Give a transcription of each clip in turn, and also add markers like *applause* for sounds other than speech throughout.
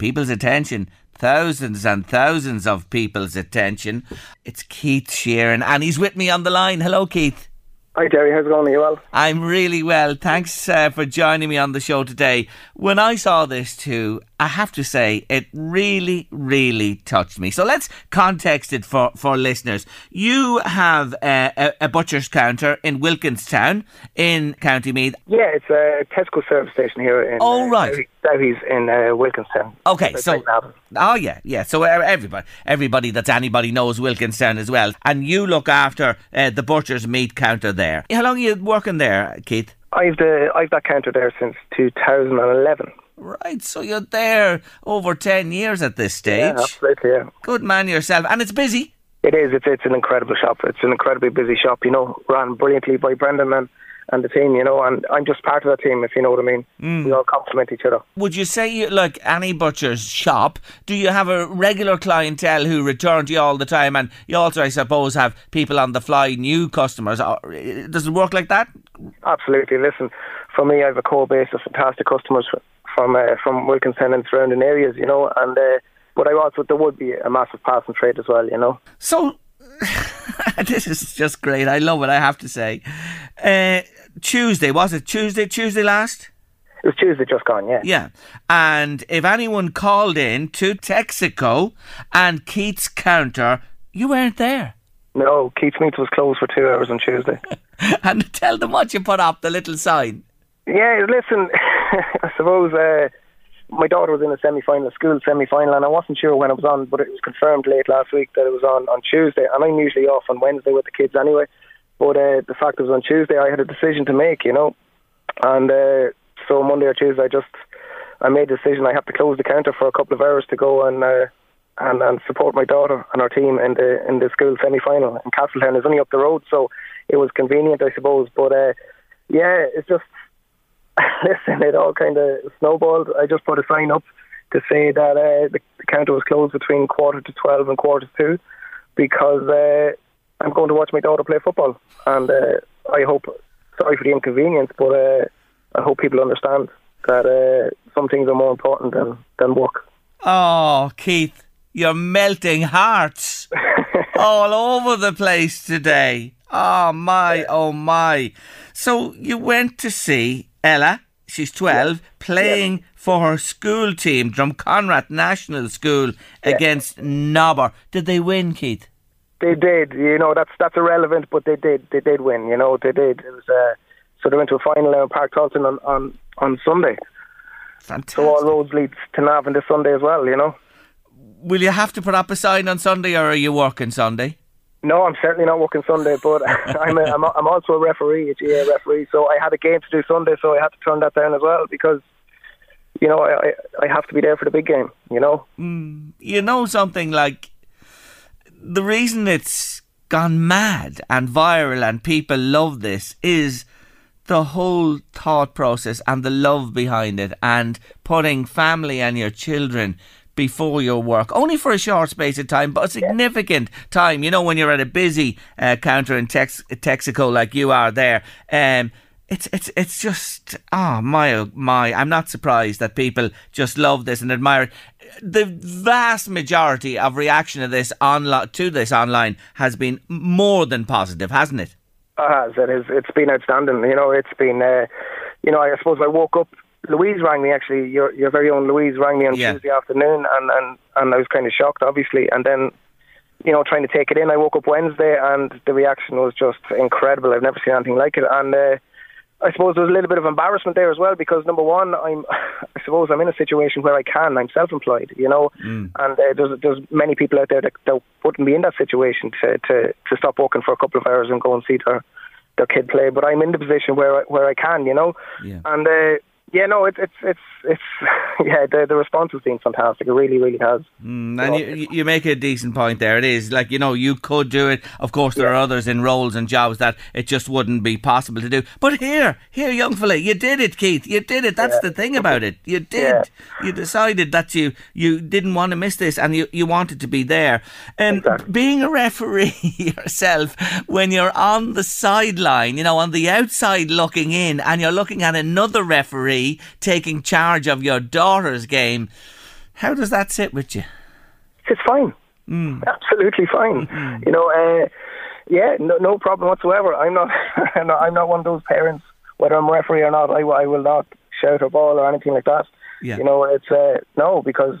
people's attention, thousands and thousands of people's attention. It's Keith Sheeran, and he's with me on the line. Hello, Keith. Hi, Jerry. How's it going? Are you well? I'm really well. Thanks uh, for joining me on the show today. When I saw this too, I have to say it really, really touched me. So let's context it for, for listeners. You have a, a, a butcher's counter in Wilkinstown in County Meath. Yeah, it's a Texaco service station here in oh, right. Uh, Dowie's in uh, Wilkinstown. Okay, so oh yeah, yeah. So everybody, everybody that's anybody knows Wilkinstown as well, and you look after uh, the butcher's meat counter there. How long are you working there, Keith? I've the I've that counter there since 2011. Right, so you're there over ten years at this stage. Yeah, absolutely. Yeah. Good man yourself, and it's busy. It is. It's it's an incredible shop. It's an incredibly busy shop. You know, run brilliantly by Brendan and and the team, you know, and I'm just part of that team, if you know what I mean. Mm. We all complement each other. Would you say, you, like any butcher's shop, do you have a regular clientele who return to you all the time, and you also, I suppose, have people on the fly, new customers? Does it work like that? Absolutely. Listen, for me, I have a core base of fantastic customers from uh, from Wilkinstown and surrounding areas, you know, and uh, but I also there would be a massive passing trade as well, you know. So. *laughs* this is just great. I love it. I have to say. Uh, Tuesday, was it Tuesday? Tuesday last? It was Tuesday just gone, yeah. Yeah. And if anyone called in to Texaco and Keith's counter, you weren't there. No, Keith's Meat was closed for two hours on Tuesday. *laughs* and tell them what you put up, the little sign. Yeah, listen, *laughs* *laughs* I suppose uh, my daughter was in a semi final, school semi final, and I wasn't sure when it was on, but it was confirmed late last week that it was on on Tuesday. And I'm usually off on Wednesday with the kids anyway. But uh, the fact it was on Tuesday, I had a decision to make, you know. And uh, so Monday or Tuesday, I just I made a decision. I have to close the counter for a couple of hours to go and uh, and and support my daughter and our team in the in the school semi final in Castletown. It's only up the road, so it was convenient, I suppose. But uh, yeah, it's just *laughs* listen. It all kind of snowballed. I just put a sign up to say that uh, the, the counter was closed between quarter to twelve and quarter to two because. Uh, I'm going to watch my daughter play football, and uh, I hope. Sorry for the inconvenience, but uh, I hope people understand that uh, some things are more important than than work. Oh, Keith, you're melting hearts *laughs* all over the place today. Oh my, oh my! So you went to see Ella. She's twelve, playing for her school team, Drumconrath National School, against Nobber. Did they win, Keith? They did. You know, that's that's irrelevant, but they did. They did win. You know, they did. It was uh, so they went to a final in Páirc Tailteann on, on on Sunday. Fantastic. So all roads lead to Navan this Sunday as well. You know. Will you have to put up a sign on Sunday, or are you working Sunday? No, I'm certainly not working Sunday, but *laughs* I'm a, I'm, a, I'm also a referee, a GAA referee. So I had a game to do Sunday, so I had to turn that down as well because you know I I have to be there for the big game. You know. Mm, you know something like the reason it's gone mad and viral and people love this is the whole thought process and the love behind it and putting family and your children before your work, only for a short space of time, but a significant time. You know, when you're at a busy uh, counter in Tex- Texaco like you are there, um, it's it's it's just ah oh, my oh my I'm not surprised that people just love this and admire it. The vast majority of reaction to this online to this online has been more than positive, hasn't it? It is. It's been outstanding. You know, it's been. Uh, you know, I suppose I woke up. Louise rang me actually. Your your very own Louise rang me on Yeah. Tuesday afternoon, and and and I was kind of shocked, obviously. And then, you know, trying to take it in. I woke up Wednesday, and the reaction was just incredible. I've never seen anything like it. And uh, I suppose there was a little bit of embarrassment there as well because number one, I'm, *laughs* I suppose I'm in a situation where I can. I'm self-employed, you know, and uh, there's there's many people out there that, that wouldn't be in that situation to, to to stop working for a couple of hours and go and see their their kid play. But I'm in the position where I, where I can, you know, Yeah. and uh, yeah, no, it's it's it's it's *laughs* yeah, the the response has been fantastic. It really, really has. Mm, and you, you make a decent point there. It is like you know you could do it. Of course, there are others in roles and jobs that it just wouldn't be possible to do. But here, here, young fella, you did it, Keith. You did it. That's the thing about it. You did. Yeah. You decided that you you didn't want to miss this, and you, you wanted to be there. And Exactly. being a referee *laughs* yourself, when you're on the sideline, you know, on the outside looking in, and you're looking at another referee taking charge of your daughter's game, how does that sit with you? It's fine. Absolutely fine. You know, uh, yeah, no, no problem whatsoever. I'm not, *laughs* I'm not, I'm not one of those parents. Whether I'm a referee or not, I, I will not shout a ball or anything like that. Yeah. You know, it's uh, no because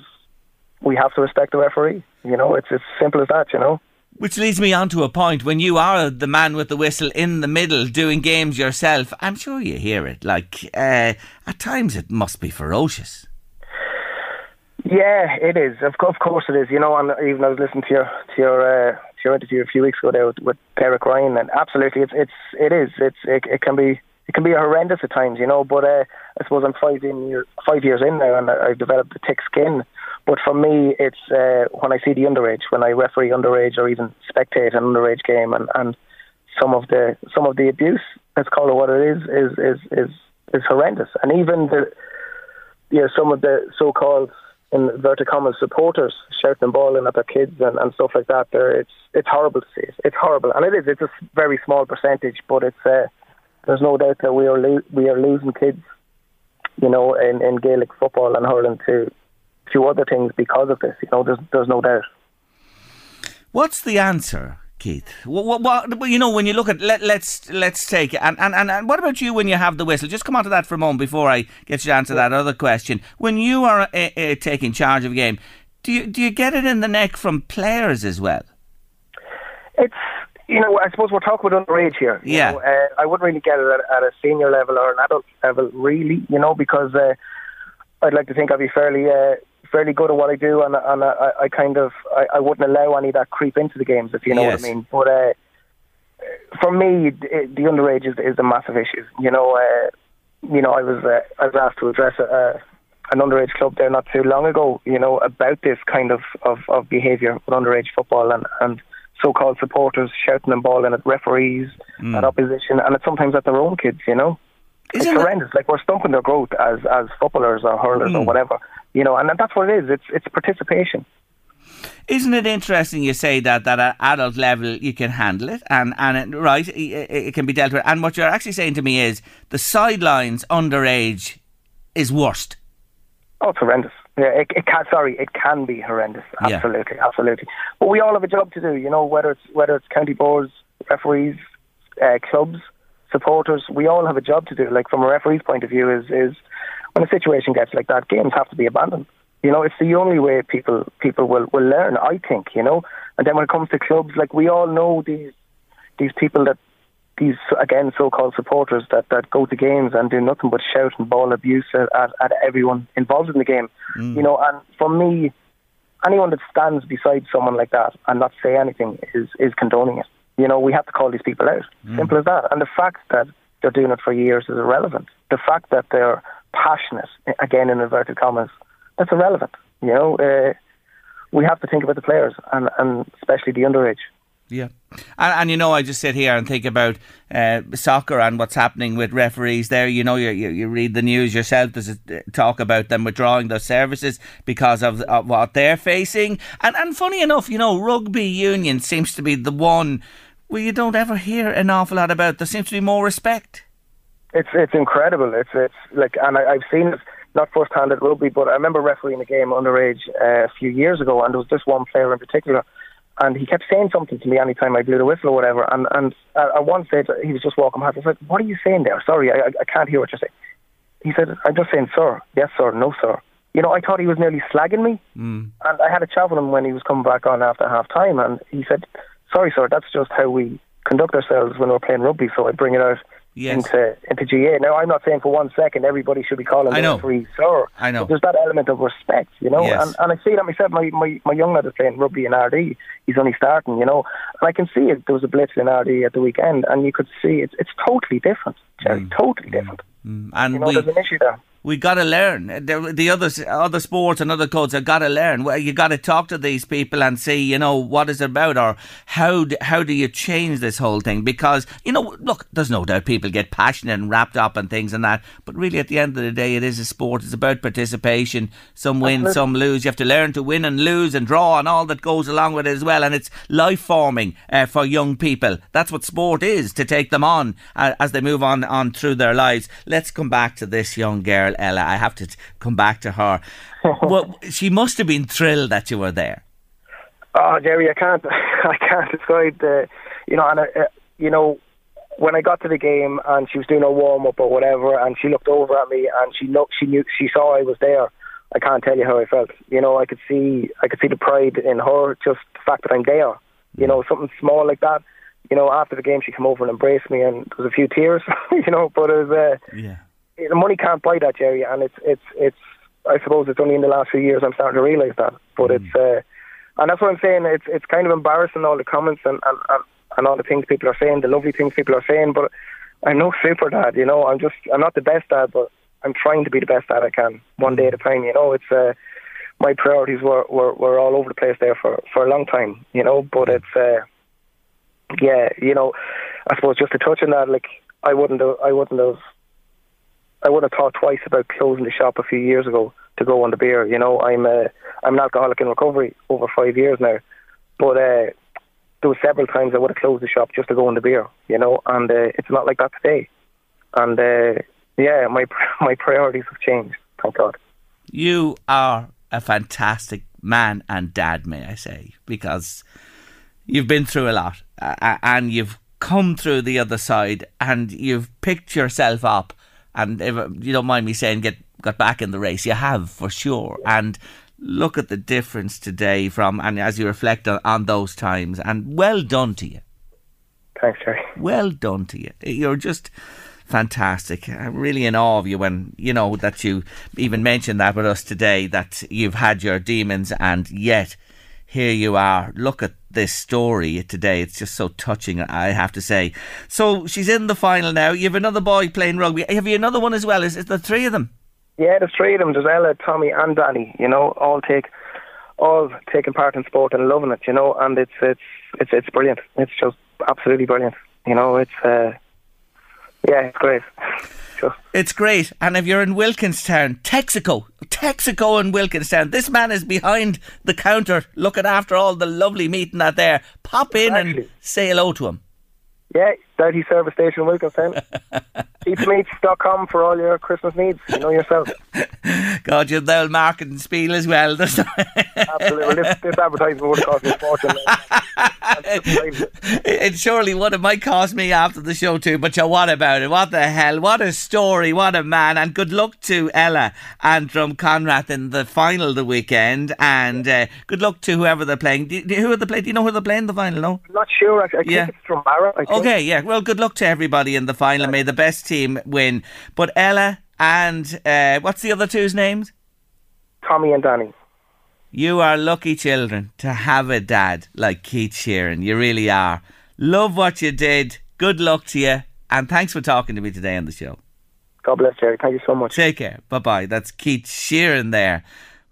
we have to respect the referee. You know, it's as simple as that. You know. Which leads me on to a point when you are the man with the whistle in the middle doing games yourself. I'm sure you hear it. Like, uh, at times it must be ferocious. Yeah, it is. Of, of course, it is. You know, and even I was listening to your to your uh, to your interview a few weeks ago there with, with Derek Ryan, and absolutely, it's it's it is. It's it, it can be it can be horrendous at times, you know. But uh, I suppose I'm five in year, five years in now, and I've developed a thick skin. But for me, it's uh, when I see the underage, when I referee underage or even spectate an underage game, and, and some of the some of the abuse, let's call it what it is, is is is is horrendous. And even the you know, some of the so-called in commas supporters shouting and bawling at their kids and, and stuff like that. There, it's it's horrible to see it. It's horrible, and it is. It's It's a very small percentage, but it's uh, there's no doubt that we are lo- we are losing kids, you know, in, in Gaelic football and hurling to to other things because of this. You know, there's there's no doubt. What's the answer, Keith? What, what, what well, you know when you look at let, let's let's take it and, and, and, and what about you when you have the whistle? Just come on to that for a moment before I get you to answer that other question. When you are uh, uh, taking charge of a game, do you do you get it in the neck from players as well? It's you know, I suppose we're talking about underage here. you Yeah. know. uh, I wouldn't really get it at, at a senior level or an adult level, really. You know, because uh, I'd like to think I'd be fairly uh, fairly good at what I do, and and I, I kind of I, I wouldn't allow any of that creep into the games, if you know Yes. what I mean. But uh, for me, it, the underage is, is a massive issue. You know, uh, you know, I was uh, I was asked to address a, a, an underage club there not too long ago. You know, about this kind of of, of behaviour with underage football and and so-called supporters shouting and bawling at referees, at opposition, and it's sometimes at their own kids. You know, Isn't it's it- horrendous. Like we're stumping their growth as as footballers or hurlers or whatever. You know, and that's what it is. It's it's participation. Isn't it interesting you say that that at adult level you can handle it and and it, right it, it can be dealt with and what you're actually saying to me is the sidelines underage is worst. Oh, it's horrendous. Yeah, it, it can. Sorry, it can be horrendous. Yeah. Absolutely, absolutely. But we all have a job to do. You know, whether it's whether it's county boards, referees, uh, clubs, supporters. We all have a job to do. Like from a referee's point of view, is is when a situation gets like that, games have to be abandoned. You know, it's the only way people people will will learn. I think. You know, and then when it comes to clubs, like we all know these these people that these again so-called supporters that, that go to games and do nothing but shout and ball abuse at, at, at everyone involved in the game. Mm. You know, and for me, anyone that stands beside someone like that and not say anything is is condoning it. You know, we have to call these people out. Mm. Simple as that. And the fact that they're doing it for years is irrelevant. The fact that they're passionate, again in inverted commas, that's irrelevant. You know, uh, we have to think about the players and, and especially the underage. Yeah, and, and you know, I just sit here and think about uh, soccer and what's happening with referees. There, you know, you you, you read the news yourself. There's uh, talk about them withdrawing their services because of, of what they're facing. And and funny enough, you know, rugby union seems to be the one where you don't ever hear an awful lot about. There seems to be more respect. It's it's incredible. It's it's like, and I, I've seen it not first hand at rugby, but I remember refereeing a game underage uh, a few years ago, and there was this one player in particular, and he kept saying something to me anytime I blew the whistle or whatever. And and at one stage he was just walking past. I was like, "What are you saying there? Sorry, I I can't hear what you're saying." He said, "I'm just saying, sir. Yes, sir. No, sir." You know, I thought he was nearly slagging me. Mm. And I had a chat with him when he was coming back on after half time, and he said, "Sorry, sir. That's just how we conduct ourselves when we're playing rugby." So I bring it out Yes. into into GAA. Now, I'm not saying for one second everybody should be calling I know. sir. I know. There's that element of respect, you know. Yes. And, and I see that myself. My, my my young lad is playing rugby in Ardee. He's only starting, you know. And I can see it. There was a blitz in Ardee at the weekend, and you could see it's it's totally different, Jerry. Totally different. Mm. And You know, we there's an issue there. We got to learn. The, the other other sports and other codes have got to learn. Well, you got to talk to these people and see, you know, what is it about or how d- how do you change this whole thing? Because you know, look, there's no doubt people get passionate and wrapped up and things and that, but really at the end of the day, it is a sport. It's about participation. Some win, Absolutely. some lose. You have to learn to win and lose and draw and all that goes along with it as well. And it's life forming uh, for young people. That's what sport is to take them on uh, as they move on on through their lives. Let's come back to this young girl, Ella. I have to t- come back to her. *laughs* well, she must have been thrilled that you were there. Oh, Jerry, I can't, *laughs* I can't describe the, you know, and uh, uh, you know, when I got to the game and she was doing a warm up or whatever, and she looked over at me and she looked, she knew, she saw I was there. I can't tell you how I felt. You know, I could see, I could see the pride in her, just the fact that I'm there. You know, something small like that. You know, after the game, she came over and embraced me, and there was a few tears. *laughs* you know, but it was. Uh, Yeah. The money can't buy that, Jerry, and it's it's it's. I suppose it's only in the last few years I'm starting to realise that. But it's, uh, and that's what I'm saying. It's it's kind of embarrassing all the comments and, and and and all the things people are saying, the lovely things people are saying. But I'm no super dad, you know. I'm just I'm not the best dad, but I'm trying to be the best dad I can, one day at a time. You know, it's uh, my priorities were, were were all over the place there for for a long time, you know. But it's uh, yeah, you know, I suppose just to touch on that, like I wouldn't have, I wouldn't have I would have thought twice about closing the shop a few years ago to go on the beer. You know, I'm uh, I'm an alcoholic in recovery over five years now, but uh, there were several times I would have closed the shop just to go on the beer. You know, and uh, it's not like that today. And uh, yeah, my *laughs* my priorities have changed. Thank God. You are a fantastic man and dad, may I say, because you've been through a lot uh, and you've come through the other side and you've picked yourself up. And if uh, you don't mind me saying, get got back in the race, you have for sure. And look at the difference today from, and as you reflect on, on those times, and well done to you. Thanks, Jerry. Well done to you. You're just fantastic. I'm really in awe of you when, you know, that you even mentioned that with us today, that you've had your demons and yet here you are. Look at this story today. It's just so touching, I have to say. So she's in the final now. You have another boy playing rugby. Have you another one as well? Is it the three of them? Yeah, there's three of them. There's Ella, Tommy, and Danny. You know, all take all taking part in sport and loving it. You know, and it's it's it's it's brilliant. It's just absolutely brilliant. You know, it's uh, yeah, it's great. *laughs* It's great. And if you're in Wilkinstown, Texaco, Texaco in Wilkinstown, this man is behind the counter looking after all the lovely meat and that there. Pop in and say hello to him. yeah, Doughty Service Station, Wilkinstown. *laughs* Eatsmeats.com for all your Christmas needs. You know yourself. *laughs* God, you're the old marketing spiel as well. Absolutely. Well, this, this advertisement would have cost me a fortune. *laughs* it surely would. It might cost me after the show too, but you what about it? What the hell? What a story. What a man. And good luck to Ella and Drumconrath in the final the weekend. And uh, good luck to whoever they're playing. Do, do- who are they playing? Do you know who they're playing in the final? No? I'm not sure. I think Yeah. it's from Barra. Okay, yeah. Well, good luck to everybody in the final. May the best team win. But Ella and uh, what's the other two's names? Tommy and Danny. You are lucky children to have a dad like Keith Sheeran. You really are. Love what you did. Good luck to you. And thanks for talking to me today on the show. God bless Jerry. Thank you so much. Take care. Bye bye. That's Keith Sheeran there.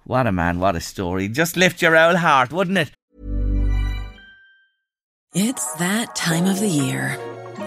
What a man. What a story. Just lift your old heart, wouldn't it? It's that time of the year.